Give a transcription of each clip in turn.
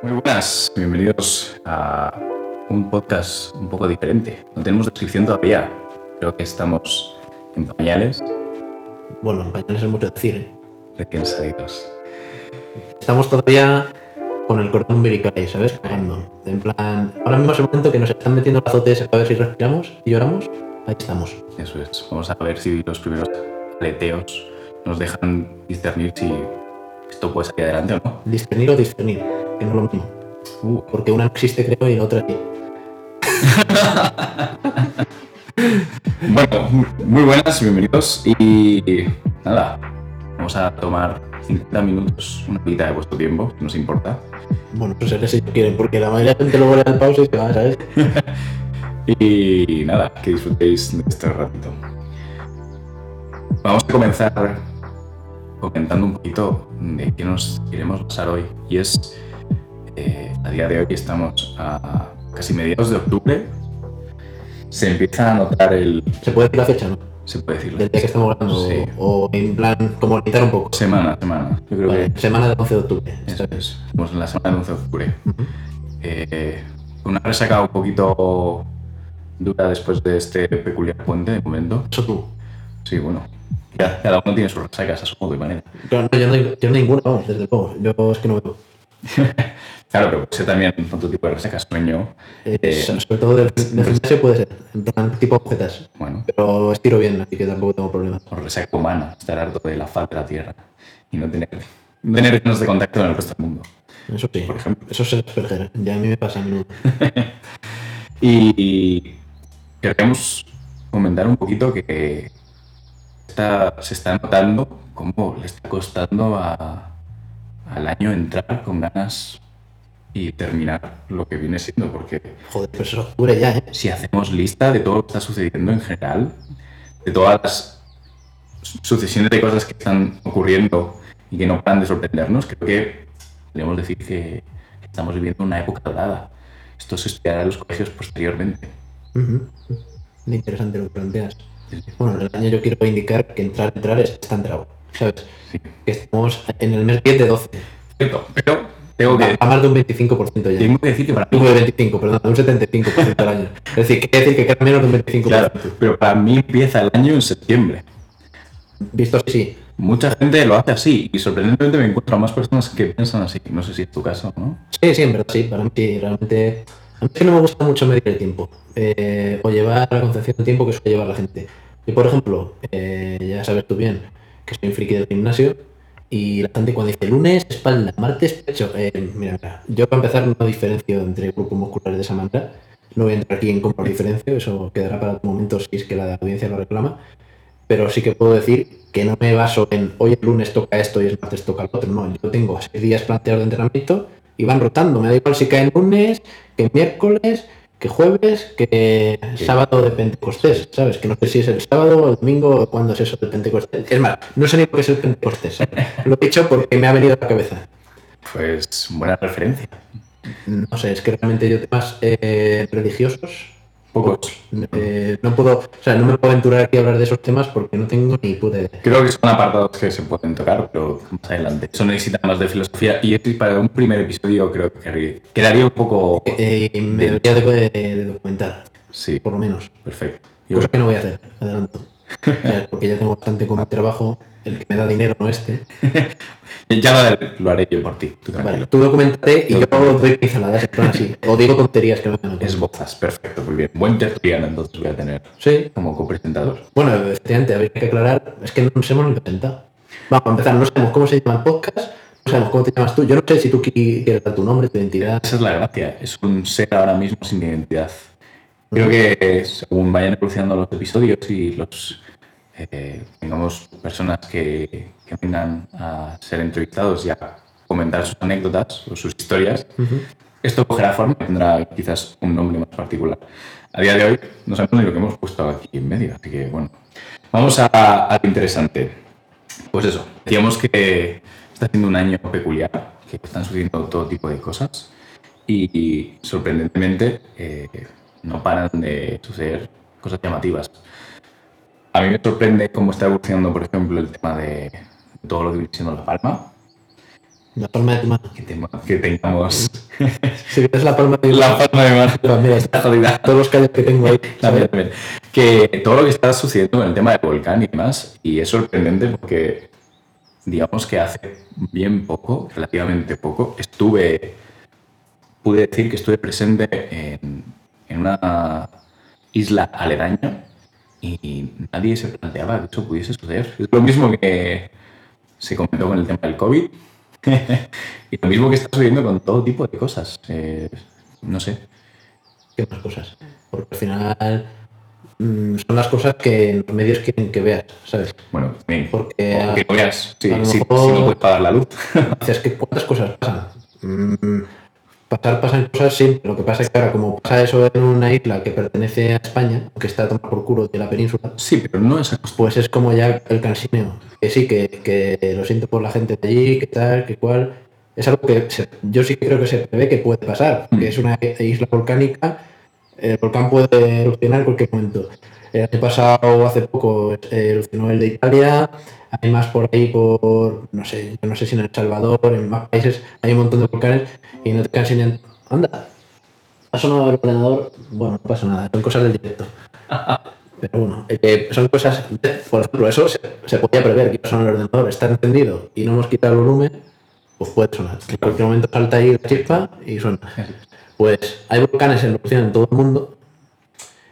Muy buenas, bienvenidos a un podcast un poco diferente. No tenemos descripción todavía. Creo que estamos en pañales. Bueno, en pañales es mucho decir. ¿eh? Recién salidos. Estamos todavía con el cordón umbilical ahí, ¿sabes? Cagando. En plan, ahora mismo es el momento que nos están metiendo el azote ese para ver si respiramos y lloramos. Ahí estamos. Eso es. Vamos a ver si los primeros aleteos nos dejan discernir si esto puede salir adelante o no. Discernir o discernir, que no es lo mismo. Uh, Porque una no existe, creo, y la otra sí. Bueno, muy buenas, bienvenidos. Y nada, vamos a tomar 50 minutos, una vida de vuestro tiempo, si nos importa. Bueno, pues seré si quieren, porque la mayoría de la gente luego le da pausa y se va, ¿sabes? Y nada, que disfrutéis de este ratito. Vamos a comenzar comentando un poquito de qué nos queremos pasar hoy. Y es, eh, a día de hoy estamos a casi mediados de octubre. Se empieza a notar el... Se puede decir la fecha, ¿no? Se puede decirlo. Del día que estamos hablando. Sí. O en plan, como limitar un poco. Semana, semana. Yo creo Vale, que Semana del 11 de octubre. eso es. Estamos en la semana del 11 de octubre. Ujú. Eh, una resaca un poquito dura después de este peculiar puente de momento. Eso tú. Sí, bueno. Ya, cada uno tiene sus resacas a su modo y manera. Claro, no, yo, no, yo ninguna, vamos, desde luego. Yo es que no veo. Claro, pero sé también otro tipo de resacas, sueño. Eh, eh, sobre todo del gimnasio puede ser, en plan tipo objetas. bueno, Pero estiro bien, así que tampoco tengo problemas. o resaca humana, estar harto de la faz de la tierra y no tener, no tener de contacto con el resto del mundo. Eso sí, Por ejemplo. eso es Asperger, ya a mí me pasa a menudo. Y queremos comentar un poquito que está- se está notando cómo le está costando a- al año entrar con ganas y terminar lo que viene siendo, porque Joder, pero eso es octubre ya, ¿eh? si hacemos lista de todo lo que está sucediendo en general, de todas las sucesiones de cosas que están ocurriendo y que no paran de sorprendernos, creo que podemos decir que estamos viviendo una época dorada. Esto se estudiará en los colegios posteriormente. Ujú. Muy interesante lo que planteas. Bueno, en el año yo quiero indicar que entrar, entrar es- está entrado, ¿sabes? Sí. Que estamos en el mes 10 de 12. Cierto, pero tengo que, A más de un 25% ya. tengo que decir que para mí, de 25, perdón, de un 75% al año. Es decir, quiere decir que queda menos de un 25%. claro, pero para mí empieza el año en septiembre. Visto así, sí. Mucha gente lo hace así y sorprendentemente me encuentro a más personas que piensan así. No sé si es tu caso, ¿no? Sí, sí, en verdad, sí. Para mí, sí, realmente. A mí es que no me gusta mucho medir el tiempo. eh, o llevar la concepción del tiempo que suele llevar la gente. Y por ejemplo, eh, ya sabes tú bien que soy un friki del gimnasio. Y la gente cuando dice lunes, espalda, martes, pecho. eh, mira, mira, yo para empezar no diferencio entre grupos musculares de esa manera. No voy a entrar aquí en cómo lo diferencio, eso quedará para otro momento si es que la audiencia lo reclama. Pero sí que puedo decir que no me baso en hoy el lunes toca esto y el martes toca el otro. No, yo tengo seis días planteados de entrenamiento y van rotando. Me da igual si cae el lunes, que miércoles, que jueves, que sábado de Pentecostés, ¿sabes? Que no sé si es el sábado o el domingo o cuándo es eso del Pentecostés. Es más, no sé ni lo que es el Pentecostés. ¿sabes? Lo he dicho porque me ha venido a la cabeza. Pues buena referencia. No sé, es que realmente yo temas eh, religiosos Pocos. eh, no puedo, o sea, no me puedo aventurar aquí a hablar de esos temas porque no tengo ni puta idea. Creo que son apartados que se pueden tocar, pero más adelante. Eso necesita más de filosofía y este para un primer episodio creo que quedaría un poco... Eh, y me debería de, de documentar, Sí, por lo menos. perfecto. Cosa que no voy a hacer, adelanto. Eh, Porque ya tengo bastante con mi trabajo, el que me da dinero, no este. Ya lo haré, lo haré yo por ti, tú. Vale, tú documentate y yo doy pinceladas, en plan así. O digo tonterías que no me Esbozas, perfecto, muy bien. Buen tertuliano entonces voy a tener Sí. como copresentador. Bueno, efectivamente, habría que aclarar, es que no nos hemos ni presentado. Vamos a empezar, no sabemos cómo se llama el podcast, no sabemos cómo te llamas tú. Yo no sé si tú qui- quieres dar tu nombre, tu identidad. Esa es la gracia, es un ser ahora mismo sin identidad. Creo que según vayan evolucionando los episodios y los eh, tengamos personas que, que vengan a ser entrevistados y a comentar sus anécdotas o sus historias, esto cogerá forma y tendrá quizás un nombre más particular. A día de hoy no sabemos ni lo que hemos puesto aquí en medio, así que bueno, vamos a, a lo interesante. Pues eso, decíamos que está siendo un año peculiar, que están sucediendo todo tipo de cosas y, y, sorprendentemente eh, no paran de suceder cosas llamativas. A mí me sorprende cómo está evolucionando, por ejemplo, el tema de todo lo que viene siendo La Palma. La palma de tu mano. que, te- que tengamos Si es la palma de la palma de mano. Mira, mira, está jodida. todos los callos que tengo ahí. También. Que todo lo que está sucediendo con el tema del volcán y demás, y es sorprendente porque, digamos que hace bien poco, relativamente poco, estuve, pude decir que estuve presente en, en una isla aledaña y nadie se planteaba que eso pudiese suceder. Es lo mismo que se comentó con el tema del COVID y lo mismo que está sucediendo con todo tipo de cosas. Eh, no sé. ¿Qué más cosas? Porque al final mm, son las cosas que los medios quieren que veas, ¿sabes? Bueno, bien. Porque O que lo veas, sí, a lo sí, mejor- si no puedes pagar la luz. Dices que cuántas cosas pasan. Mm, pasar pasan cosas sí. Lo que pasa es que ahora como pasa eso en una isla que pertenece a España, que está a tomar por culo de la península, sí, pero no es pues es como ya el cansineo. Que sí, que, que lo siento por la gente de allí, que tal, que cual. Es algo que se- yo sí creo que se prevé que puede pasar, Mm. que es una isla volcánica, el volcán puede erupcionar en cualquier momento. El año pasado, hace poco, erupcionó el de Italia, hay más por ahí, por, no sé, yo no sé si en El Salvador, en más países, hay un montón de volcanes y no te quedan sin... Anda, ha sonado el ordenador, bueno, no pasa nada, son cosas del directo. Pero bueno, eh, son cosas, por ejemplo, eso se, se podía prever que sonar el ordenador, está encendido y no hemos quitado el volumen, pues puede sonar. En cualquier momento salta ahí la chispa y suena. Pues hay volcanes en erupción en todo el mundo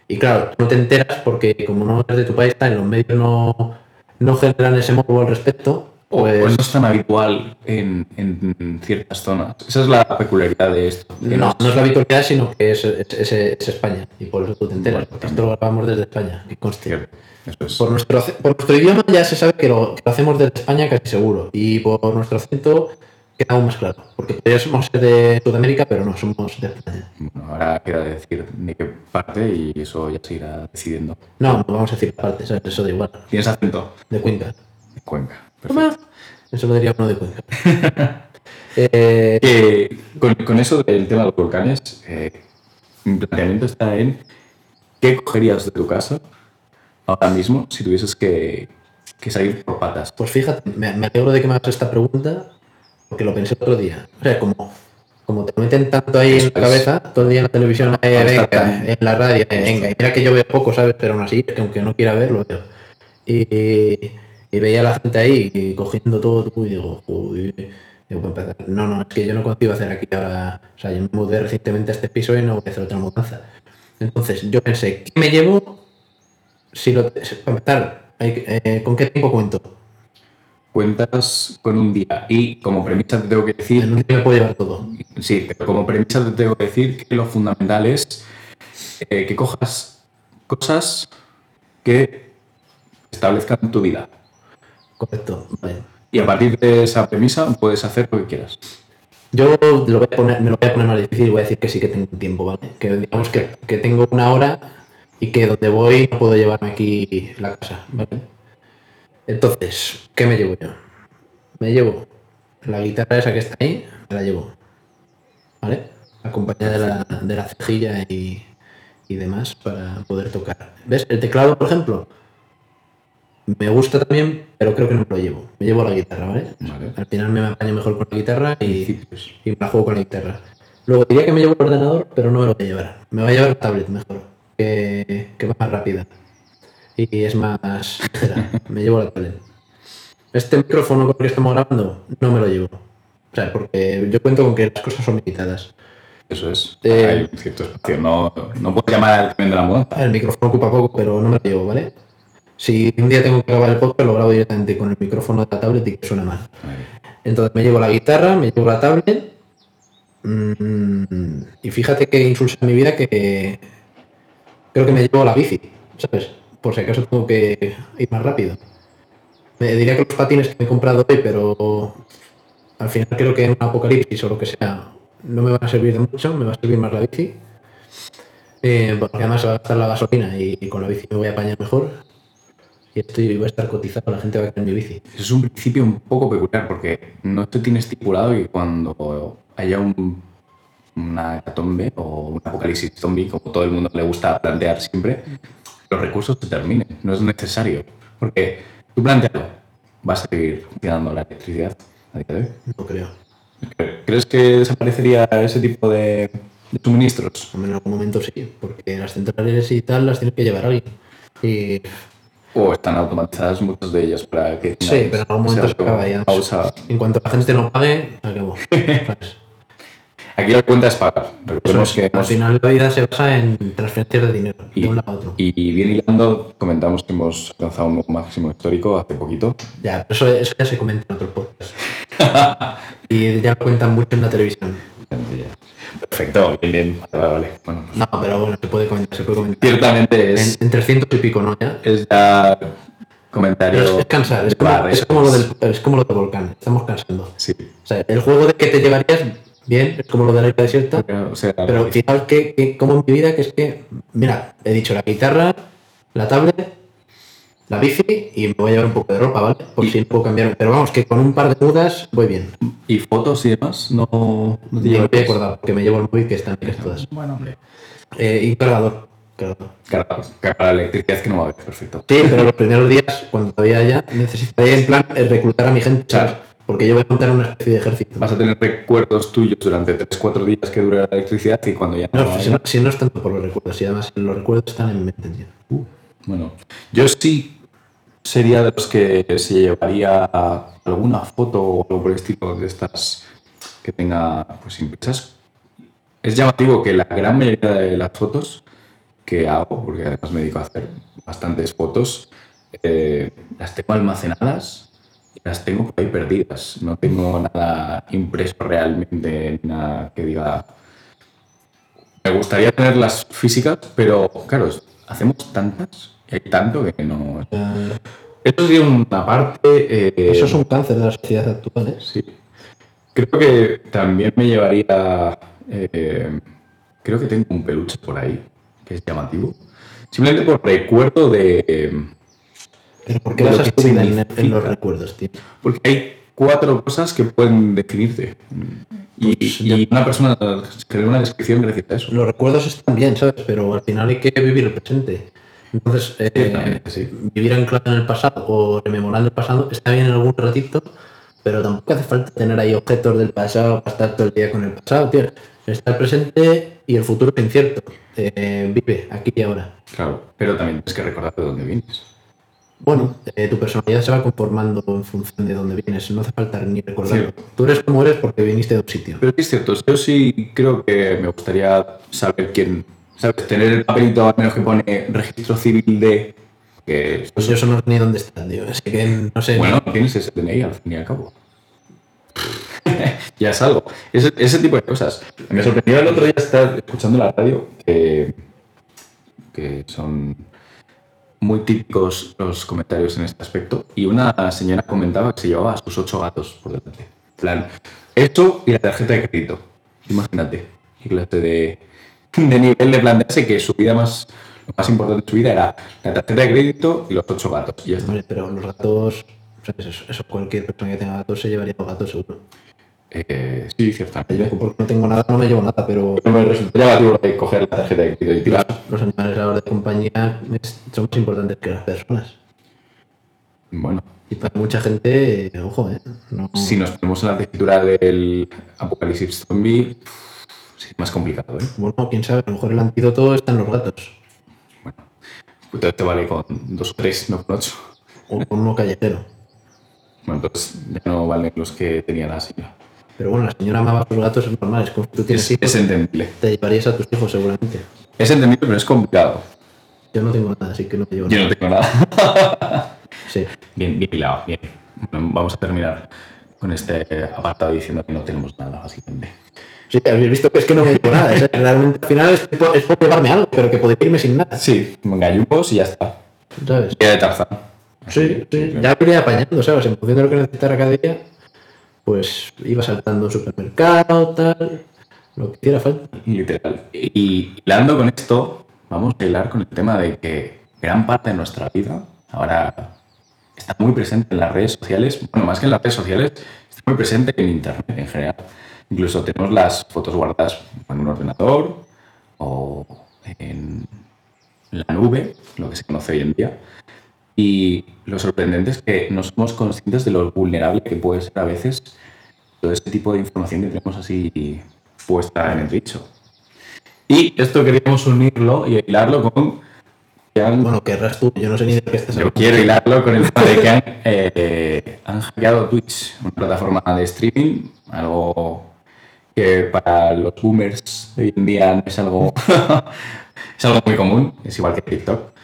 y claro, tú no te enteras porque como no eres de tu país, tal, los medios no, no generan ese morbo al respecto, pues o no es tan habitual en, en ciertas zonas. Esa es la peculiaridad de esto. no, no es la habitualidad, sino que es, es, es- es España y por eso tú te enteras, Bueno, porque esto lo grabamos desde España, que conste. Cierto, Eso es. Por nuestro, por nuestro idioma ya se sabe que lo, que lo hacemos desde España casi seguro. Y por nuestro acento queda aún más claro. Porque podría somos de Sudamérica, pero no somos de España. Bueno, ahora queda decir de qué parte y eso ya se irá decidiendo. No, no vamos a decir ¿sabes? eso da igual. ¿Tienes acento? De Cuenca. De Cuenca. Perfecto. Eso lo diría uno de Cuenca. Eh, con, con eso del tema de los volcanes, eh, mi planteamiento está en qué cogerías de tu casa ahora mismo si tuvieses que, que salir por patas. pues fíjate, me, me alegro de que me hagas esta pregunta, porque lo pensé otro día. O sea, como, como te meten tanto ahí en la cabeza, todo el día en la televisión, venga, en la radio, venga. Y mira que yo veo poco, ¿sabes? Pero aún así, es que aunque no quiera ver, lo veo. Y, y veía a la gente ahí y cogiendo todo, y digo, uy, digo, para empezar, no, no, es que yo no consigo hacer aquí ahora, o sea, yo me mudé recientemente a este piso y no voy a hacer otra mudanza. Entonces, yo pensé, ¿qué me llevo? Si lo, para empezar, eh, ¿con qué tiempo cuento? Cuentas con un día y como premisa te tengo que En decir, un día me puedo llevar todo. sí, pero como premisa te tengo que decir que lo fundamental es eh, que cojas cosas que establezcan tu vida. Correcto, vale. Y a partir de esa premisa puedes hacer lo que quieras. Yo lo voy a poner, me lo voy a poner más difícil y voy a decir que sí que tengo tiempo, ¿vale? Que digamos que, que tengo una hora y que donde voy no puedo llevarme aquí la casa, ¿vale? Entonces, ¿qué me llevo yo? Me llevo la guitarra esa que está ahí, me la llevo, ¿vale? Acompañada de la, de la cejilla y, y demás para poder tocar. ¿Ves? El teclado, por ejemplo, me gusta también, pero creo que no me lo llevo. Me llevo la guitarra, ¿vale? Vale. Al final me apaño mejor con la guitarra y, y me la juego con la guitarra. Luego diría que me llevo el ordenador, pero no me lo voy a llevar. Me voy a llevar la tablet mejor, que, que va más rápida. Y es más me llevo la tablet. Este micrófono con el que estamos grabando, no me lo llevo. O sea, porque yo cuento con que las cosas son limitadas. Eso es. Eh, Hay un cierto espacio. No, no puedes llamar al de la mudanza. El micrófono ocupa poco, pero no me lo llevo, ¿vale? Si un día tengo que grabar el podcast, lo grabo directamente con el micrófono de la tablet y que suena mal. Entonces me llevo la guitarra, me llevo la tablet. mm, y fíjate que insulsa en mi vida que creo que me llevo la bici, ¿sabes? Por si acaso tengo que ir más rápido. Me diría que los patines que me he comprado hoy, pero al final creo que en un apocalipsis o lo que sea no me van a servir de mucho, me va a servir más la bici. Eh, porque además va a gastar la gasolina y, con la bici me voy a apañar mejor. Y estoy, voy a estar cotizado, la gente va a querer mi bici. Es un principio un poco peculiar porque no se tiene estipulado que cuando haya un, una hecatombe o un apocalipsis zombie, como todo el mundo le gusta plantear siempre, los recursos se terminen. No es necesario. Porque tú plantealo, va a seguir funcionando la electricidad a día de hoy. No creo. ¿Crees que desaparecería ese tipo de, de suministros? En algún momento sí, porque las centrales y tal las tiene que llevar alguien. Y O están automatizadas muchas de ellas para que... Sí, pero en algún momento se acaba ya. pausa. en cuanto la gente no pague, acabó. Aquí la cuenta es pagar. Recordemos que al hemos- final la vida se basa en transferencias de dinero, y, de un lado a otro. y bien hilando, comentamos que hemos alcanzado un máximo histórico hace poquito. Ya, pero eso, eso ya se comenta en otros podcasts. y ya lo cuentan mucho en la televisión. Perfecto, bien, bien. Vale, vale. Bueno, pues, No, pero bueno, se puede comentar, se puede comentar. ciertamente En, es, en 300 y pico, ¿no? Ya. es ya comentario... Pero es, cansar, es de como, barrio. es, como lo del, es como lo del volcán, estamos cansando. Sí. O sea, el juego de que te llevarías bien, es como lo de la isla desierta, Pero, o sea, pero al final, que, que- como en mi vida, que es que, mira, he dicho la guitarra, la tablet, la bici y me voy a llevar un poco de ropa, ¿vale? Por Y- si no puedo cambiar. Pero vamos, que con un par de mudas voy bien. ¿Y fotos y demás? No, no te Yo me voy a acordar, porque me llevo el móvil que están bien todas. Bueno, hombre. Eh, y cargador. cargador. Carga, carga la electricidad que no va a haber, perfecto. Sí, pero los primeros días, cuando todavía haya, necesitaría en plan eh, reclutar a mi gente, ¿sabes? Porque yo voy a montar una especie de ejército. Vas a tener recuerdos tuyos durante 3-4 días que dure la electricidad y cuando ya no, No, si, no, si no es tanto por los recuerdos, y además los recuerdos están en mi mente. tío. Bueno, yo sí sería de los que se llevaría alguna foto o algo por el estilo de estas que tenga pues impresas. Es llamativo que la gran mayoría de las fotos que hago, porque además me dedico a hacer bastantes fotos, eh, las tengo almacenadas las tengo por ahí perdidas. No tengo nada impreso realmente, nada que diga me gustaría tenerlas físicas, pero claro, hacemos tantas y hay tanto que no. Eso sería una parte. eh, eso es un cáncer de la sociedad actual, ¿eh? Sí. Creo que también me llevaría. eh, creo que tengo un peluche por ahí, que es llamativo. Simplemente por recuerdo de. Pero ¿por qué basas tu vida en, los recuerdos, tío? Porque hay cuatro cosas que pueden definirte. Y, Pues y una persona crea una descripción gracias a eso. Los recuerdos están bien, ¿sabes? Pero al final hay que vivir el presente. Entonces, eh, sí. vivir anclado en el pasado o rememorando el pasado está bien en algún ratito, pero tampoco hace falta tener ahí objetos del pasado para estar todo el día con el pasado, tío. Está el presente y el futuro es incierto. Eh, vive aquí y ahora. Claro, pero también tienes que recordar de dónde vienes. Bueno, eh, tu personalidad se va conformando en función de dónde vienes. No hace falta ni recordarlo. Tú eres como eres porque viniste de un sitio. Pero es cierto, yo sí creo que me gustaría saber quién, ¿sabes? Tener el papelito al menos que pone registro civil de... Que, Pues yo eso no sé ni dónde está, tío. Así que no sé. bueno, tienes ese DNI al fin y al cabo. ya es algo. Ese, ese tipo de cosas. Me sorprendió el otro día estar escuchando la radio que, que son muy típicos los comentarios en este aspecto. Y una señora comentaba que se llevaba a sus ocho gatos por delante. Plan, esto y la tarjeta de crédito. Imagínate. Qué clase de, de nivel de plantearse que su vida más, lo más importante de su vida era la tarjeta de crédito y los ocho gatos. Y pero los gatos, eso cualquier persona que tenga gatos se llevaría los gatos seguro. Eh, sí, ciertamente. Yo, porque no tengo nada, no me llevo nada, pero Pero me resulta llamativo de coger la tarjeta de crédito y tirar. los animales ahora de compañía es- son más importantes que las personas. Bueno, Y para mucha gente, eh, ojo, ¿eh? No, si nos ponemos en la tesitura del apocalipsis zombie, sí, más complicado, ¿eh? Bueno, quién sabe, a lo mejor el antídoto está en los gatos. Bueno, entonces te vale con dos o tres, no con ocho. O con uno callejero. Bueno, entonces ya no valen los que tenía la señora. Pero bueno, la señora amaba a sus gatos, es normal. Es como tú tienes Es, entendible. te llevarías a tus hijos seguramente. Es entendible, pero es complicado. Yo no tengo nada, así que no te llevo Yo nada. no tengo nada. Sí. Bien, bien hilado, bien. Bueno, vamos a terminar con este apartado diciendo que no tenemos nada, básicamente. Sí, habéis visto que es que no me llevo nada. ¿eh? Realmente al final es, por- es por llevarme algo, pero que podría irme sin nada. Sí, gallumbos y ya está. ¿Sabes? Día de Tarzán. Sí, sí. Ya me iría apañando, ¿sabes? En función de lo que necesitara cada día, pues iba saltando supermercado, tal, lo que hiciera falta. Literal. Y hilando con esto, vamos a hilar con el tema de que gran parte de nuestra vida ahora está muy presente en las redes sociales. Bueno, más que en las redes sociales, está muy presente en Internet en general. Incluso tenemos las fotos guardadas en un ordenador o en la nube, lo que se conoce hoy en día. Y lo sorprendente es que no somos conscientes de lo vulnerable que puede ser a veces todo ese tipo de información que tenemos así puesta en el bicho. Y esto queríamos unirlo y hilarlo con Bueno, querrás tú, yo no sé ni de qué estás yo hablando. quiero hilarlo con el tema de que han, eh, han hackeado Twitch, una plataforma de streaming, algo que para los boomers hoy en día no es algo, es algo muy común, es igual que TikTok.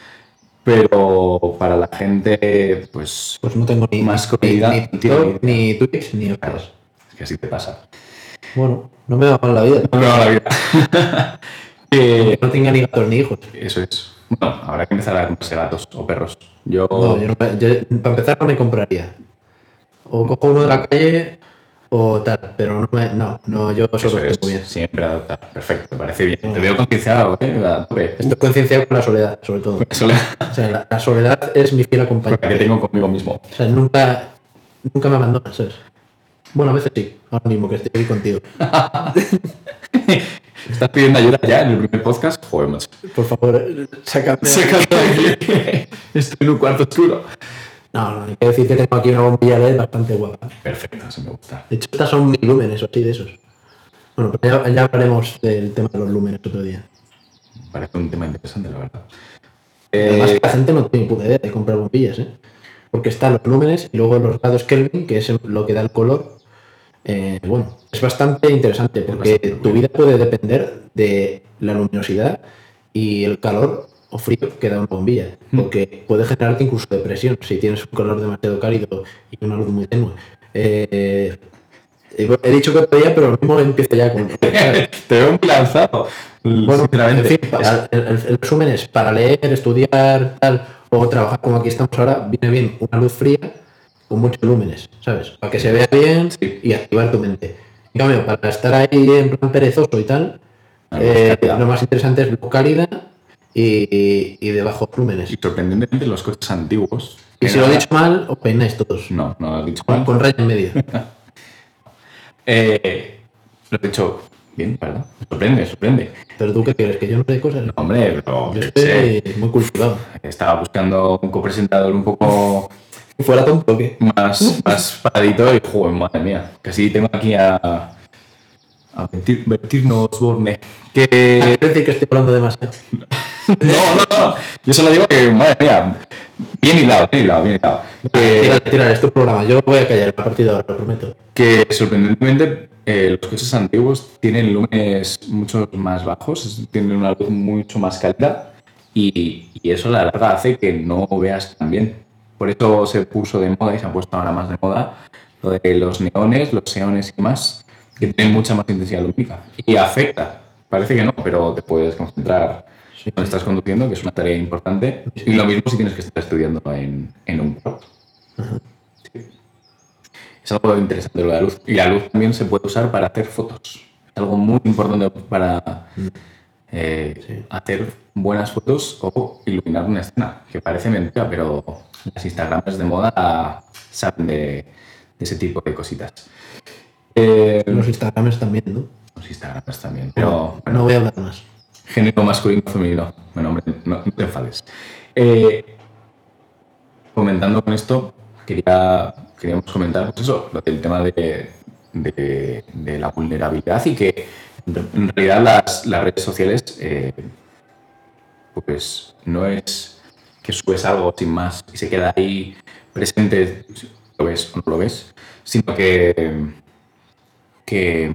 Pero para la gente, pues, Pues no tengo ni, Más ni, comida, ni ni ni Twitch, ni claro, es que así te pasa. Bueno, no me va mal la vida. No me va la vida. Eh, Que no tenga ni gatos ni hijos. eso es. Bueno, habrá que empezar a comprarse gatos o perros. Yo, No, yo no yo, para empezar no me compraría. O cojo uno de la calle o tal, pero no, me, no, no yo solo es, estoy muy bien. siempre adoptar. Perfecto, me parece bien. Te veo concienciado, ¿eh? Estoy concienciado con la soledad, sobre todo. Eso le- O sea, la, la soledad es mi fiel que acompañante. tengo conmigo mismo. O sea, nunca, nunca me abandonas, ¿sabes? Bueno, a veces sí, ahora mismo que estoy aquí contigo. ¿Estás pidiendo ayuda ya en el primer podcast? Joder, macho. Por favor, eh, sácame. Sácame de aquí. Estoy en un cuarto oscuro. No, no, hay que decir que tengo aquí una bombilla LED bastante guapa. Perfecto, eso me gusta. De hecho, estas son mil lúmenes o así de esos. Bueno, pero ya, ya hablaremos del tema de los lúmenes otro día. Parece un tema interesante, la verdad. Además, Eh, la gente no tiene puta idea de comprar bombillas, ¿eh? Porque están los lúmenes y luego los grados Kelvin, que es lo que da el color. Eh, bueno, es bastante interesante porque bastante tu vida puede depender de la luminosidad y el calor o frío que da una bombilla. Porque puede generarte incluso depresión si tienes un color demasiado cálido y una luz muy tenue. Eh, he he dicho que otro día, pero lo mismo empiezo ya con. te veo muy lanzado. Bueno, en fin, el, el- el resumen es, para leer, estudiar, tal, o trabajar como aquí estamos ahora, viene bien una luz fría con muchos lúmenes, ¿sabes? Para que se vea bien Sí. y activar tu mente. En cambio, para estar ahí en plan perezoso y tal, eh, lo más interesante es luz cálida y, y- de bajos lúmenes. Y sorprendentemente los coches antiguos. Y si lo he dicho mal, os peináis todos. No, no lo has dicho mal. con raya en medio. Eh, lo he dicho bien, ¿verdad? Me sorprende, sorprende. Pero tú qué quieres, que yo no sé cosas. No, hombre, pero Yo qué sé, estoy muy cultivado. estaba buscando un copresentador un poco Si fuera tonto, ¿o ¿qué? más, más paradito y, joder, madre mía, casi tengo aquí a, a Bertir- Bertirno Osborne. Que... Decir que estoy hablando demasiado. No, no, no, yo solo digo que, madre mía, bien hilado, bien hilado, bien hilado. Que- Tira, tira, es tu programa. Yo voy a callar a partir de ahora, lo prometo. que sorprendentemente eh, los coches antiguos tienen lúmenes mucho más bajos, tienen una luz mucho más cálida y, y eso a la larga hace que no veas tan bien. Por eso se puso de moda y se ha puesto ahora más de moda lo de los neones, los xeones y más, que tienen mucha más intensidad lumínica y afecta. Parece que no, pero te puedes concentrar cuando estás conduciendo, que es una tarea importante. Y lo mismo si tienes que estar estudiando en, en un cuarto. Es algo interesante lo de la luz. Y la luz también se puede usar para hacer fotos. Es algo muy importante para eh, hacer buenas fotos o iluminar una escena. Que parece mentira, pero las Instagrams de moda saben de, de ese tipo de cositas. Eh, Los Instagrams también, ¿no? los Instagrams también. Pero bueno, No voy a hablar más. Género masculino femenino. Bueno, hombre, no, te enfades. Eh, comentando con esto, quería, queríamos comentar pues eso, del tema de, de- la vulnerabilidad y que en realidad las, las redes sociales eh, pues no es que subes algo sin más y se queda ahí presente, lo ves o no lo ves, sino que, que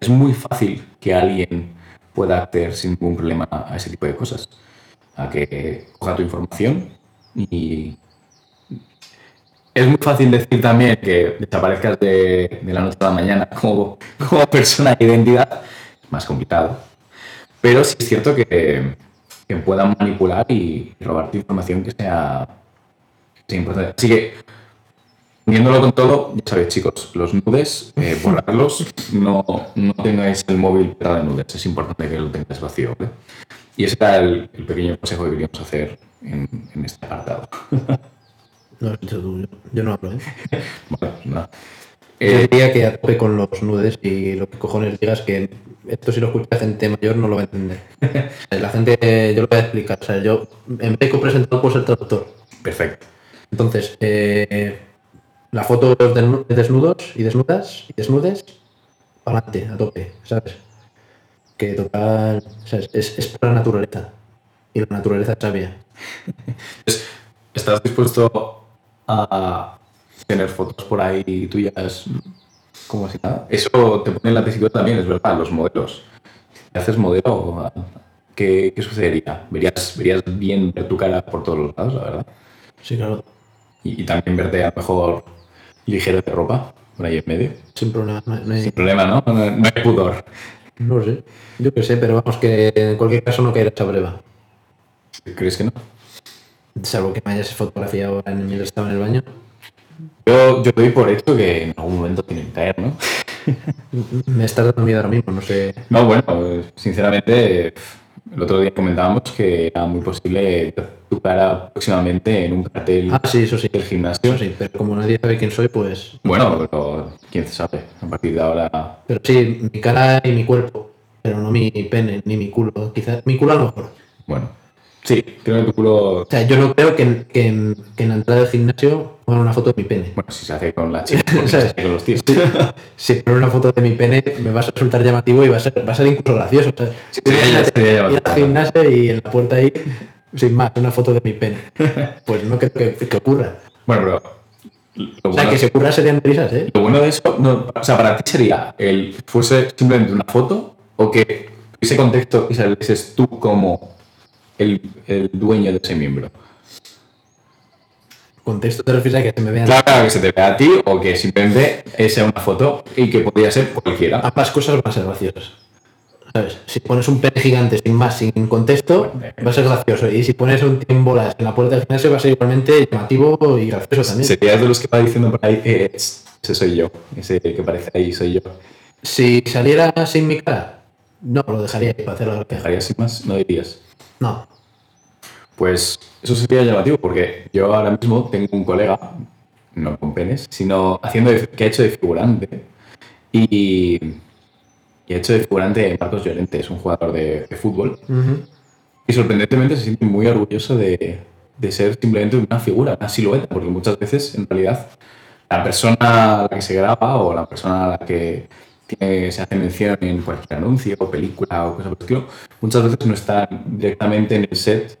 es muy fácil que alguien pueda acceder sin ningún problema a ese tipo de cosas. A que coja tu información y es muy fácil decir también que desaparezcas de, la noche a la mañana como, como persona de identidad. Es más complicado. Pero sí es cierto que, que puedan manipular y robar tu información que sea, que sea importante. Así que, uniéndolo con todo, ya sabéis, chicos, los nudes, eh, borrarlos, no, no tengáis el móvil pegado de nudes. Es importante que lo tengáis vacío. ¿vale? Y ese era el, el pequeño consejo que queríamos hacer en, en este apartado. No dicho tú, yo, yo no hablo, ¿eh? Vale, pues nada. Yo Eh, diría que a tope con los nudes y lo que cojones digas que esto si lo escucha gente mayor no lo va a entender. Sea, La gente, yo lo voy a explicar. O sea, yo en vez de copresentador puedo ser traductor. perfecto. Entonces, eh, la foto de desnudos y desnudas y desnudes, para adelante, a tope, ¿sabes? Que total, ¿sabes? Es, es por la naturaleza. Y la naturaleza es sabia. ¿Estás dispuesto a tener fotos por ahí tuyas como si nada? Eso te pone en la tesitura también, es verdad, los modelos. Si haces modelo, ¿qué, qué sucedería? ¿Verías, verías bien ver tu cara por todos los lados, la verdad. Sí, claro. Y, y también verte a lo mejor ligero de ropa, por ahí en medio. Sin problema. No, hay- Sin problema, ¿no? No, no hay pudor. no sé. Yo qué sé, pero vamos, que en cualquier caso no caerá esa prueba. ¿Crees que no? Salvo que me hayas fotografiado en el estaba en el baño. Yo, yo doy por hecho que en algún momento tiene que caer, ¿no? Me estás dando miedo ahora mismo, no sé. No, bueno, sinceramente, el otro día comentábamos que era muy posible tu cara próximamente en un cartel Ah, sí, eso sí. del gimnasio. Eso sí, pero como nadie sabe quién soy, pues. Bueno, pero quién sabe, a partir de ahora. Pero sí, mi cara y mi cuerpo. Pero no mi pene ni mi culo. Quizás mi culo a lo mejor. Bueno, sí, creo que tu culo. O sea, yo no creo que, en- que, que en la entrada del gimnasio pongan una foto de mi pene. Bueno, si se hace con la chica, porque se con los tíos. Si ponen una foto de mi pene, me va a resultar llamativo y va a ser, va a ser incluso gracioso. ¿sabes? Sí, sería- sería Ir llamativo. al gimnasio y en la puerta ahí, sin más, una foto de mi pene. Pues no creo que, que ocurra. Bueno, pero. Lo O sea, bueno, que si ocurra serían risas, ¿eh? lo bueno de eso, no, o sea, para ti sería el fuese simplemente una foto o que ese contexto y salieses tú como el, el dueño de ese miembro. Contexto te refieres a que se me vean Claro, claro, que se te vea a ti o que simplemente sea una foto y que podría ser cualquiera. ambas cosas van a ser graciosas. ¿Sabes? Si pones un pene gigante sin más, sin contexto, va a ser gracioso. Y si pones un en bolas en la puerta del gimnasio, va a ser igualmente llamativo y gracioso también. Serías de los que va diciendo por ahí, eh, ese soy yo, ese que parece ahí soy yo. Si saliera sin mi cara, no, lo dejaría para hacer la gracia. ¿Dejarías sin más? No dirías. No. Pues eso sería llamativo porque yo ahora mismo tengo un colega, no con penes, sino haciendo que ha hecho de figurante. Y, y ha hecho de figurante Marcos Llorente, es un jugador de, de fútbol. Y sorprendentemente se siente muy orgulloso de, de ser simplemente una figura, una silueta, porque muchas veces en realidad la persona a la que se graba o la persona a la que tiene- se hace mención en cualquier anuncio o película o cosa por el estilo, muchas veces no está directamente en el set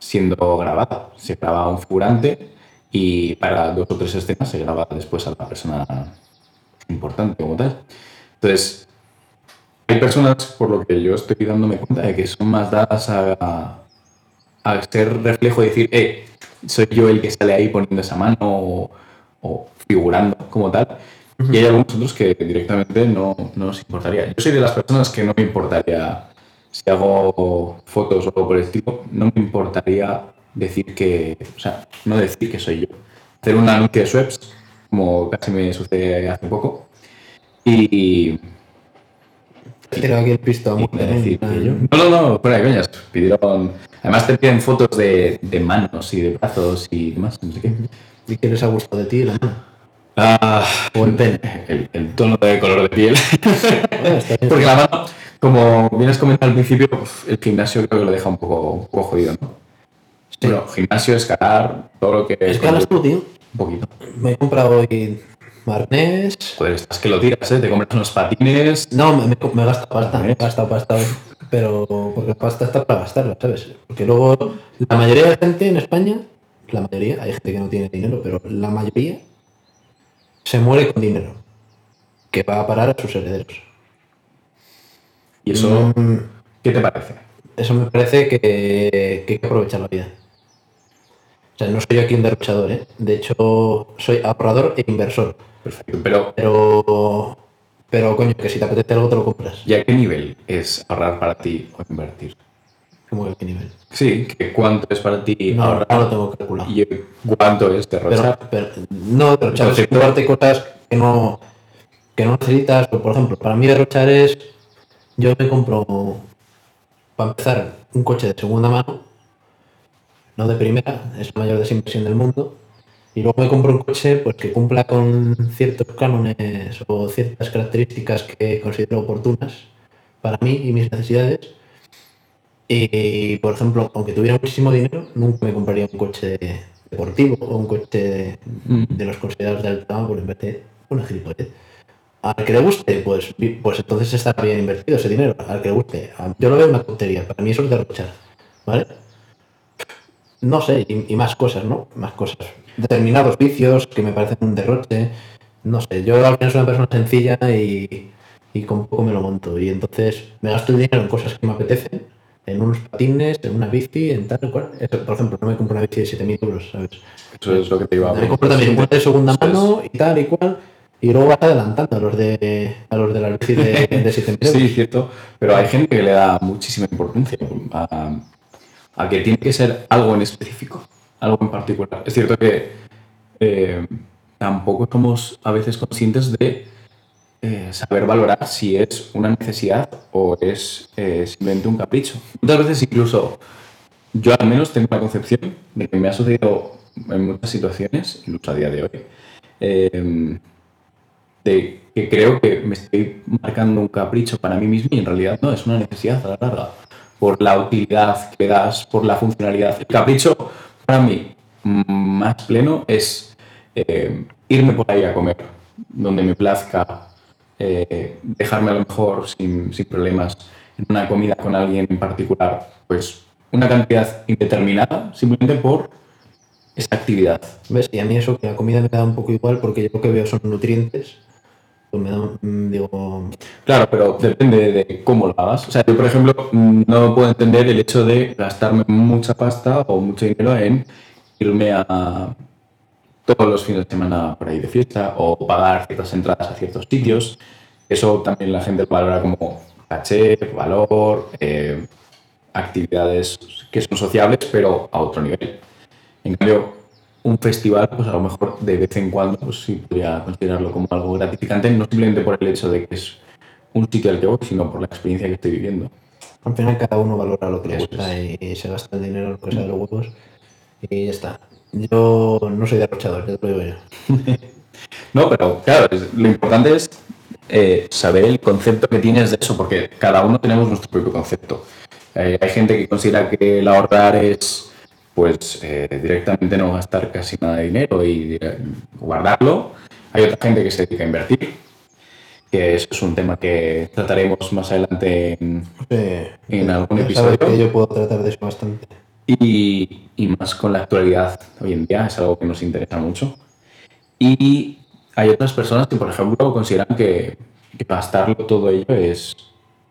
siendo grabada. Se graba un figurante y para dos o tres escenas se graba después a la persona importante como tal. Entonces, hay personas, por lo que yo estoy dándome cuenta, de que son más dadas a, a ser reflejo y decir, eh, soy yo el que sale ahí poniendo esa mano o, o figurando como tal. Y hay algunos otros que directamente no, no nos importaría. Yo soy de las personas que no me importaría, si hago fotos o algo por el estilo, no me importaría decir que, o sea, no decir que soy yo. Hacer un anuncio de Sweps, como casi me sucede hace poco, y, tirado aquí el muerte, ¿no? decir. No, no, no, fuera de coñas. Pidieron. Además te piden fotos de, de manos y de brazos y demás, no sé qué. ¿Y qué les ha gustado de ti? La mano? Ah, O el pene. el, el tono de color de piel. Porque la mano, como bien has comentado al principio, el gimnasio creo que lo deja un poco, un poco jodido, ¿no? Bueno, gimnasio, escalar, todo lo que Escalas tú, tío. Un poquito. Me he comprado hoy marnés. Joder, estás que lo tiras, ¿eh? Te compras unos patines. No, me, me, gastado pasta, me gastado pasta. Pero porque pasta está para gastarla, ¿sabes? Porque luego la mayoría de la gente en España, la mayoría, hay gente que no tiene dinero, pero la mayoría se muere con dinero. Que va a parar a sus herederos. Y eso, Mm, ¿qué te parece? Eso me parece que, que hay que aprovechar la vida. O sea, no soy aquí un derrochador, ¿eh? De hecho, soy ahorrador e inversor. Perfecto. Pero, Pero, pero coño, que si te apetece algo te lo compras. ¿y a qué nivel es ahorrar para ti o invertir? ¿Cómo que qué nivel? Sí, que cuánto es para ti No, ahorrar no lo tengo calculado. y cuánto es Pero, derrochar. pero no, derrochar es comprarte cosas que no, que no necesitas. Por ejemplo, para mí derrochar es, yo me compro, para empezar, un coche de segunda mano, no de primera, es la mayor desinversión del mundo. Y luego me compro un coche pues, que cumpla con ciertos cánones o ciertas características que considero oportunas para mí y mis necesidades. Y, por ejemplo, aunque tuviera muchísimo dinero, nunca me compraría un coche de, de deportivo o un coche de, Mm. de los considerados de alta gama, pues en vez de una gilipollez. Al que le guste, pues, pues entonces está bien invertido ese dinero. Al que le guste, yo lo veo una tontería. Para mí eso es derrochar, ¿vale? No sé, y, y más cosas, ¿no? Más cosas. Determinados vicios que me parecen un derroche. No sé, yo al final soy una persona sencilla y, y con poco me lo monto. Y entonces me gasto el dinero en cosas que me apetecen, en unos patines, en una bici, en tal cual. Eso, por ejemplo, no me compro una bici de 7.000 euros, ¿sabes? Eso es lo que te iba a Me compro también una de segunda mano y tal y cual. Y luego vas adelantando a los de a los de la bici de, de 7.000 euros. Sí, cierto. Pero hay gente que le da muchísima importancia a, a que tiene que ser algo en específico, algo en particular. Es cierto que eh, tampoco somos a veces conscientes de eh, saber valorar si es una necesidad o es eh, simplemente un capricho. Muchas veces incluso yo al menos tengo la concepción de que me ha sucedido en muchas situaciones, incluso a día de hoy, eh, de que creo que me estoy marcando un capricho para mí mismo y en realidad no, es una necesidad a la larga. Por la utilidad que das, por la funcionalidad. El capricho para mí más pleno es eh, irme por ahí a comer, donde me plazca, eh, dejarme a lo mejor sin, sin problemas en una comida con alguien en particular, pues una cantidad indeterminada simplemente por esa actividad. ¿Ves? Y a mí eso que la comida me da un poco igual porque yo lo que veo son nutrientes. Pues mm, Claro, pero depende de cómo lo hagas. O sea, yo, por ejemplo, no puedo entender el hecho de gastarme mucha pasta o mucho dinero en irme a todos los fines de semana por ahí de fiesta o pagar ciertas entradas a ciertos sitios. Eso también la gente lo valora como caché, valor, eh, actividades que son sociables, pero a otro nivel. En cambio, un festival, pues a lo mejor de vez en cuando, pues sí podría considerarlo como algo gratificante, no simplemente por el hecho de que es un sitio al que voy, sino por la experiencia que estoy viviendo. al final cada uno valora lo que le gusta y, y se gasta el dinero en sea de los huevos. Y ya está. Yo no soy derrochador, ya te lo digo yo. No, pero claro, lo importante es eh, saber el concepto que tienes de eso, porque cada uno tenemos nuestro propio concepto. Eh, hay gente que considera que el ahorrar es pues eh, directamente no gastar casi nada de dinero y dire- guardarlo. Hay otra gente que se dedica a invertir, que eso es un tema que trataremos más adelante en, Eh, En algún episodio. que yo puedo tratar de eso bastante. y, y más con la actualidad hoy en día, es algo que nos interesa mucho. Y hay otras personas que, por ejemplo, consideran que, que gastarlo todo ello es,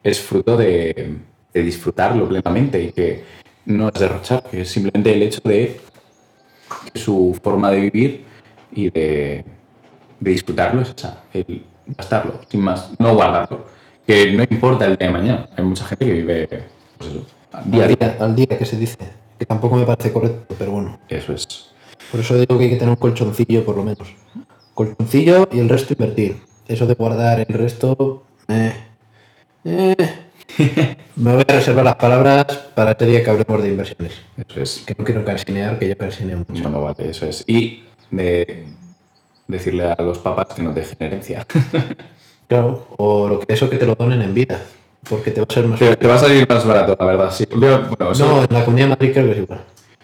es fruto de, de disfrutarlo plenamente y que no es derrochar, que es simplemente el hecho de que su forma de vivir y de, de disfrutarlo es esa, el gastarlo, sin más, no guardarlo. Que no importa el día de mañana. Hay mucha gente que vive pues eso, día a al, día. día, al día que se dice, que tampoco me parece correcto, pero bueno. Eso es. Por eso digo que hay que tener un colchoncillo por lo menos. Colchoncillo y el resto invertir. Eso de guardar el resto... eh, eh. Me voy a reservar las palabras para este día que hablemos de inversiones. Eso es. Que no quiero cansinear, que yo cansineo mucho. Bueno, vale, eso es. Y de decirle a los papás que no dejen herencia. Claro, o lo que eso que te lo donen en vida, porque te va a ser más... te, te va a salir más barato, la verdad, sí. Yo, bueno, eso No, en la Comunidad de Madrid creo que es igual.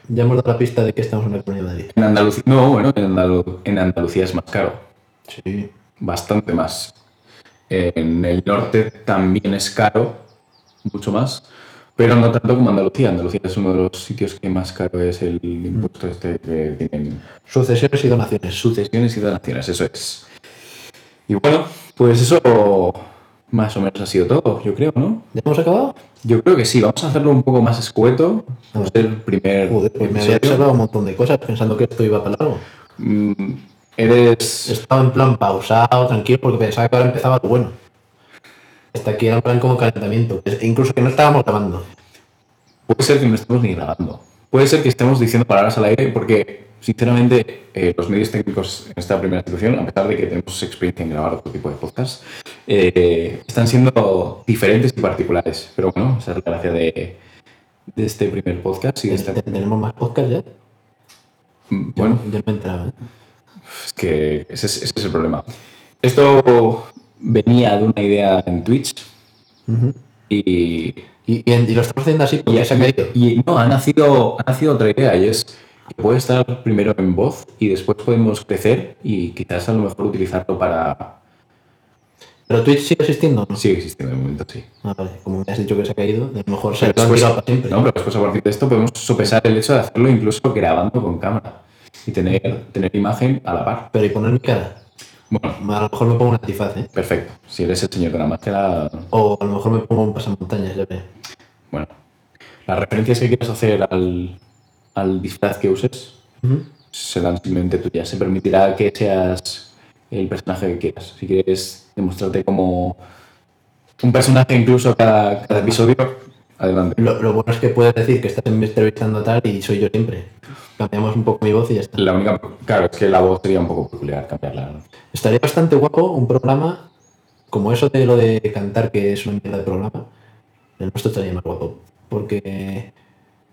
Ya hemos dado la pista de que estamos en la Comunidad de Madrid. en Andalucía. No, bueno, en, Andalu- en Andalucía es más caro. Sí. Bastante más. En el norte también es caro, mucho más. Pero no tanto como Andalucía. Andalucía es uno de los sitios que más caro es el impuesto este que tienen Sucesiones y donaciones. sucesiones y donaciones, eso es. Y bueno, pues eso más o menos ha sido todo, yo creo, ¿no? ¿Ya hemos acabado? Yo creo que sí, vamos a hacerlo un poco más escueto. Vamos a ser el primer Joder, pues me había reservado un montón de cosas pensando que esto iba para largo. Mm, Eres... Estaba en plan pausado, tranquilo, porque pensaba que ahora empezaba lo bueno. Hasta aquí plan como calentamiento. Incluso que no estábamos grabando. Puede ser que no estemos ni grabando. Puede ser que estemos diciendo palabras al aire porque, sinceramente, eh, los medios técnicos en esta primera situación, a pesar de que tenemos experiencia en grabar otro tipo de podcasts, eh, están siendo diferentes y particulares. Pero bueno, esa es la gracia de, de este primer podcast y de esta... ¿Tenemos más podcast ya? Mm, Bueno, Yo no me enteraba, ¿eh? es que ese es, ese es el problema. Esto venía de una idea en Twitch y y, y, y lo estamos haciendo así porque Y, se ha caído. y- no, ha nacido, ha nacido otra idea y es puede estar primero en voz y después podemos crecer y quizás a lo mejor utilizarlo para... ¿Pero Twitch sigue existiendo? ¿no? Sigue existiendo de momento, sí. Ah, vale. Como me has dicho que se ha caído, a lo mejor se han después, para siempre. no, pero después a partir de esto podemos sopesar el hecho de hacerlo incluso grabando con cámara y tener, tener imagen a la par. Pero ¿y poner mi cara? Bueno, A lo mejor me pongo un antifaz, ¿eh? perfecto. Si eres el señor de la máscara, O a lo mejor me pongo un pasamontañas, ya ve. bueno. Las referencias que quieras hacer al, al disfraz que uses Ujú. serán simplemente tuyas. Se permitirá que seas el personaje que quieras. Si quieres demostrarte como un personaje incluso cada, cada episodio, adelante. Lo, lo bueno es que puedes decir que estás entrevistando tal y soy yo siempre. Cambiamos un poco mi voz y ya está. La única, claro, es que la voz sería un poco peculiar cambiarla. Estaría bastante guapo un programa como eso de lo de cantar, que es una mierda de programa. El nuestro estaría más guapo. Porque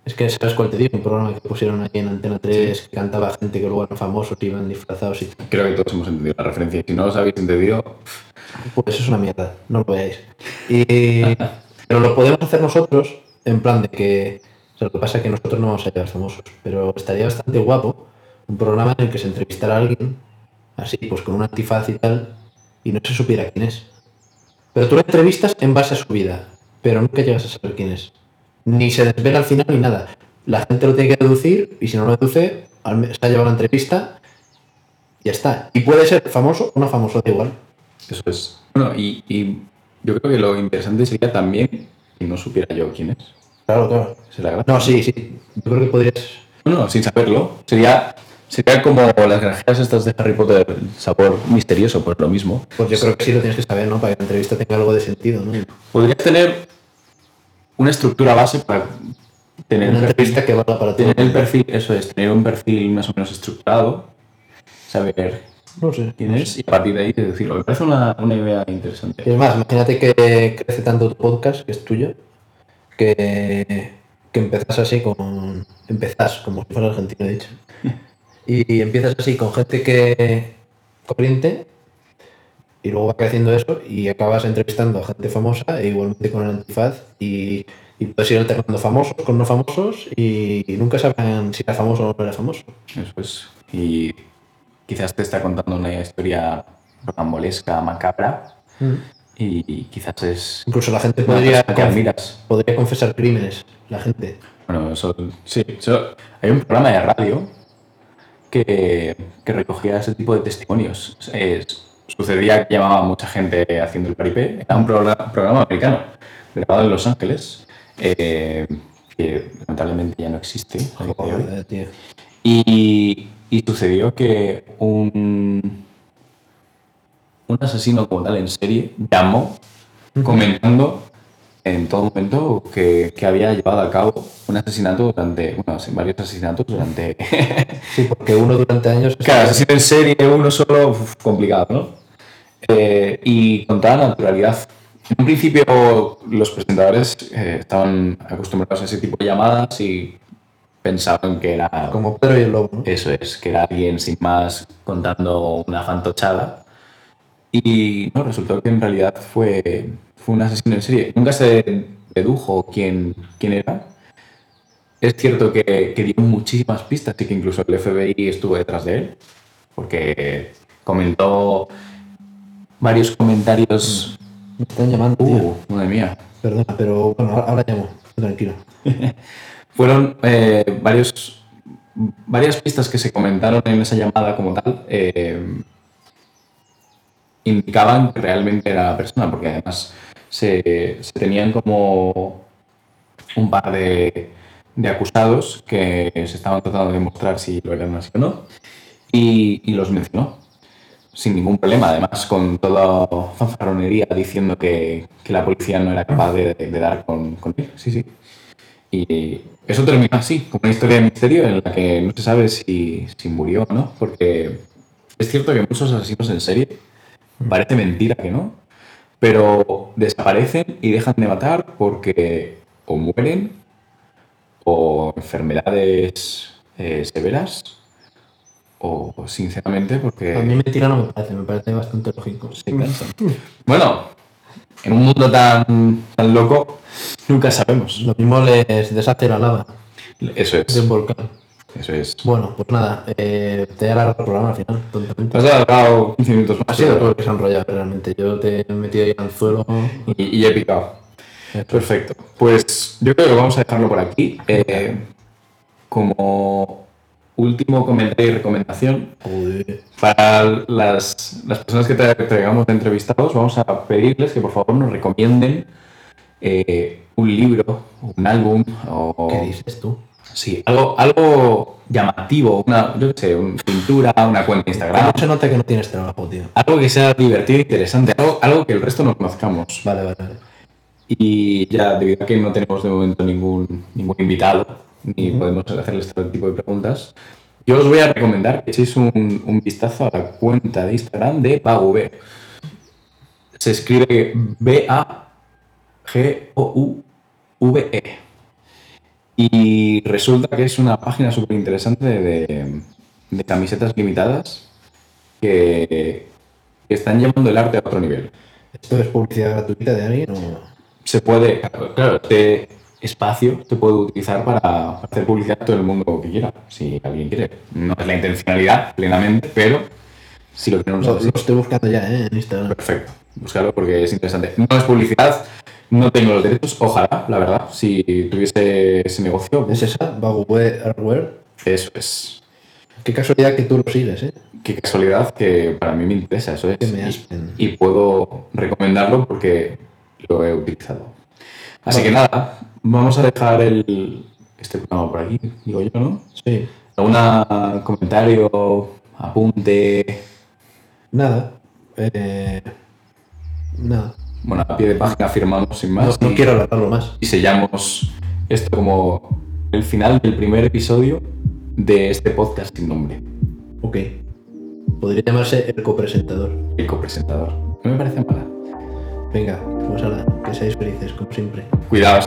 es que, ¿sabes cuál te digo? Un programa que pusieron aquí en Antena 3 que cantaba gente que luego eran famosos, iban disfrazados y tal. Creo que todos hemos entendido la referencia. Si no los habéis entendido, Pues eso es una mierda, no lo veáis. Y, pero lo podemos hacer nosotros en plan de que. o sea, lo que pasa es que nosotros no vamos a llegar famosos, pero estaría bastante guapo un programa en el que se entrevistara a alguien, así, pues con un antifaz y tal, y no se supiera quién es. Pero tú la entrevistas en base a su vida, pero nunca llegas a saber quién es. Ni se desvela al final ni nada. La gente lo tiene que deducir y si no lo deduce, se ha llevado la entrevista, ya está. Y puede ser famoso o no famoso, da igual. eso es. Bueno, y, y yo creo que lo interesante sería también que no supiera yo quién es. Claro, claro. La. No, sí, sí. Yo creo que podrías. Bueno, sin saberlo. Sería, sería como las granjeras estas de Harry Potter, sabor misterioso, pues lo mismo. Pues yo creo que sí lo tienes que saber, ¿no? Para que la entrevista tenga algo de sentido, ¿no? Podrías tener una estructura base para tener Una perfil, entrevista que valga para todo. tener el perfil, eso es, tener un perfil más o menos estructurado, saber No sé. quién es y a partir de ahí decirlo. Me parece una, una idea Y interesante. es más, imagínate que crece tanto tu podcast, que es tuyo, que, que empezás así con. Empezás, como si fuera argentino, he dicho. Y empiezas así con gente que. corriente, y luego va creciendo eso, y acabas entrevistando a gente famosa, e igualmente con el antifaz, y, y puedes ir alternando famosos con no famosos, y, y nunca saben si era famoso o no era famoso. Eso es. Y quizás te está contando una historia rocambolesca, macabra, y quizás es Incluso la gente podría, persona que conf- admiras. podría confesar crímenes, la gente. Bueno, eso sí. eso- hay un programa de radio que, que recogía ese tipo de testimonios. Es- sucedía que llamaba a mucha gente haciendo el paripé. Era un programa, programa americano, grabado en Los Ángeles, eh, que lamentablemente ya no existe. Joder, tío. Y, y sucedió que un, un asesino como tal en serie llamó comentando en todo momento que, que había llevado a cabo un asesinato durante, bueno, varios asesinatos durante... Sí, porque uno durante años... claro, asesino en serie, uno solo, uf, complicado, ¿no? Eh, y con toda naturalidad. En un principio los presentadores eh, estaban acostumbrados a ese tipo de llamadas y pensaban que era Como Pedro y el Lobo, ¿no? eso es, que era alguien sin más contando una fantochada. Y no, resultó que en realidad fue, fue un asesino en serie. Nunca se dedujo quién, quién era. Es cierto que, que dio muchísimas pistas y que incluso el FBI estuvo detrás de él, porque comentó varios comentarios. Me están llamando, tío. Uh, madre mía. Perdona, pero bueno, ahora, ahora llamo. Tranquilo. Fueron eh, varios, varias pistas que se comentaron en esa llamada como tal. eh, indicaban que realmente era la persona, porque además se, tenían como un par de, de acusados que se estaban tratando de demostrar si lo eran así o no, y, los mencionó sin ningún problema, además con toda fanfarronería diciendo que, que la policía no era capaz de, de dar con, con él. Sí, sí. Y eso termina así, como una historia de misterio en la que no se sabe si, si murió o no, porque es cierto que muchos asesinos en serie, parece mentira que no, pero desaparecen y dejan de matar porque o mueren o enfermedades eh, severas o sinceramente porque A mí mentira no me parece, me parece bastante lógico. se cansan. Bueno, en un mundo tan, tan loco, nunca sabemos. Lo mismo les deshace la lava Eso de es. un volcán. Eso es. Bueno, pues nada, eh, te he alargado el programa al final, tontamente. Has alargado 15 minutos Ha más. sido todo lo que se ha enrollado realmente. Yo te he metido ahí al suelo. y, y he picado. Perfecto. Pues yo creo que vamos a dejarlo por aquí. Eh, como último comentario y recomendación, Joder. para las, las personas que tra- traigamos de entrevistados, vamos a pedirles que por favor nos recomienden eh, un libro, un álbum o ¿Qué dices tú? sí, algo, algo llamativo, una, yo qué sé, una pintura, una cuenta de Instagram, No se nota que no tienes trabajo, tío. algo que sea divertido e interesante, algo, algo que el resto no conozcamos. Vale, vale, vale. Y ya, debido a que no tenemos de momento ningún, ningún invitado, ni podemos hacerles este tipo de preguntas, yo os voy a recomendar que echéis un, un vistazo a la cuenta de Instagram de BAGUV. Se escribe B-A-G-O-U-V-E. Y resulta que es una página súper interesante de, de camisetas limitadas que, que están llevando el arte a otro nivel ¿Esto es publicidad gratuita de alguien o...? se puede, claro, este espacio se puede utilizar para hacer publicidad a todo el mundo que quiera, si alguien quiere. No es la intencionalidad plenamente, pero si lo Lo, hacer, lo estoy buscando ya, ¿eh? En Instagram. perfecto. Búscalo porque es interesante. No es publicidad, no tengo los derechos, ojalá, la verdad, si tuviese ese negocio, ¿Es esa? Bagware Hardware. eso es. Qué casualidad que tú lo sigues, ¿eh? Qué casualidad que para mí me interesa, eso es. Que me Y- y puedo recomendarlo porque lo he utilizado. Así que nada, vamos a dejar el, este programa por aquí, digo yo, ¿no? Sí. ¿Algún comentario, apunte? Nada. Eh, nada. Bueno, a pie de página firmamos sin más no y, quiero alargarlo más. y sellamos esto como el final del primer episodio de este podcast sin nombre, Ok. Podría llamarse el copresentador. el copresentador. No me parece mala. Venga, pues ahora, que seáis felices, como siempre. Cuidaos.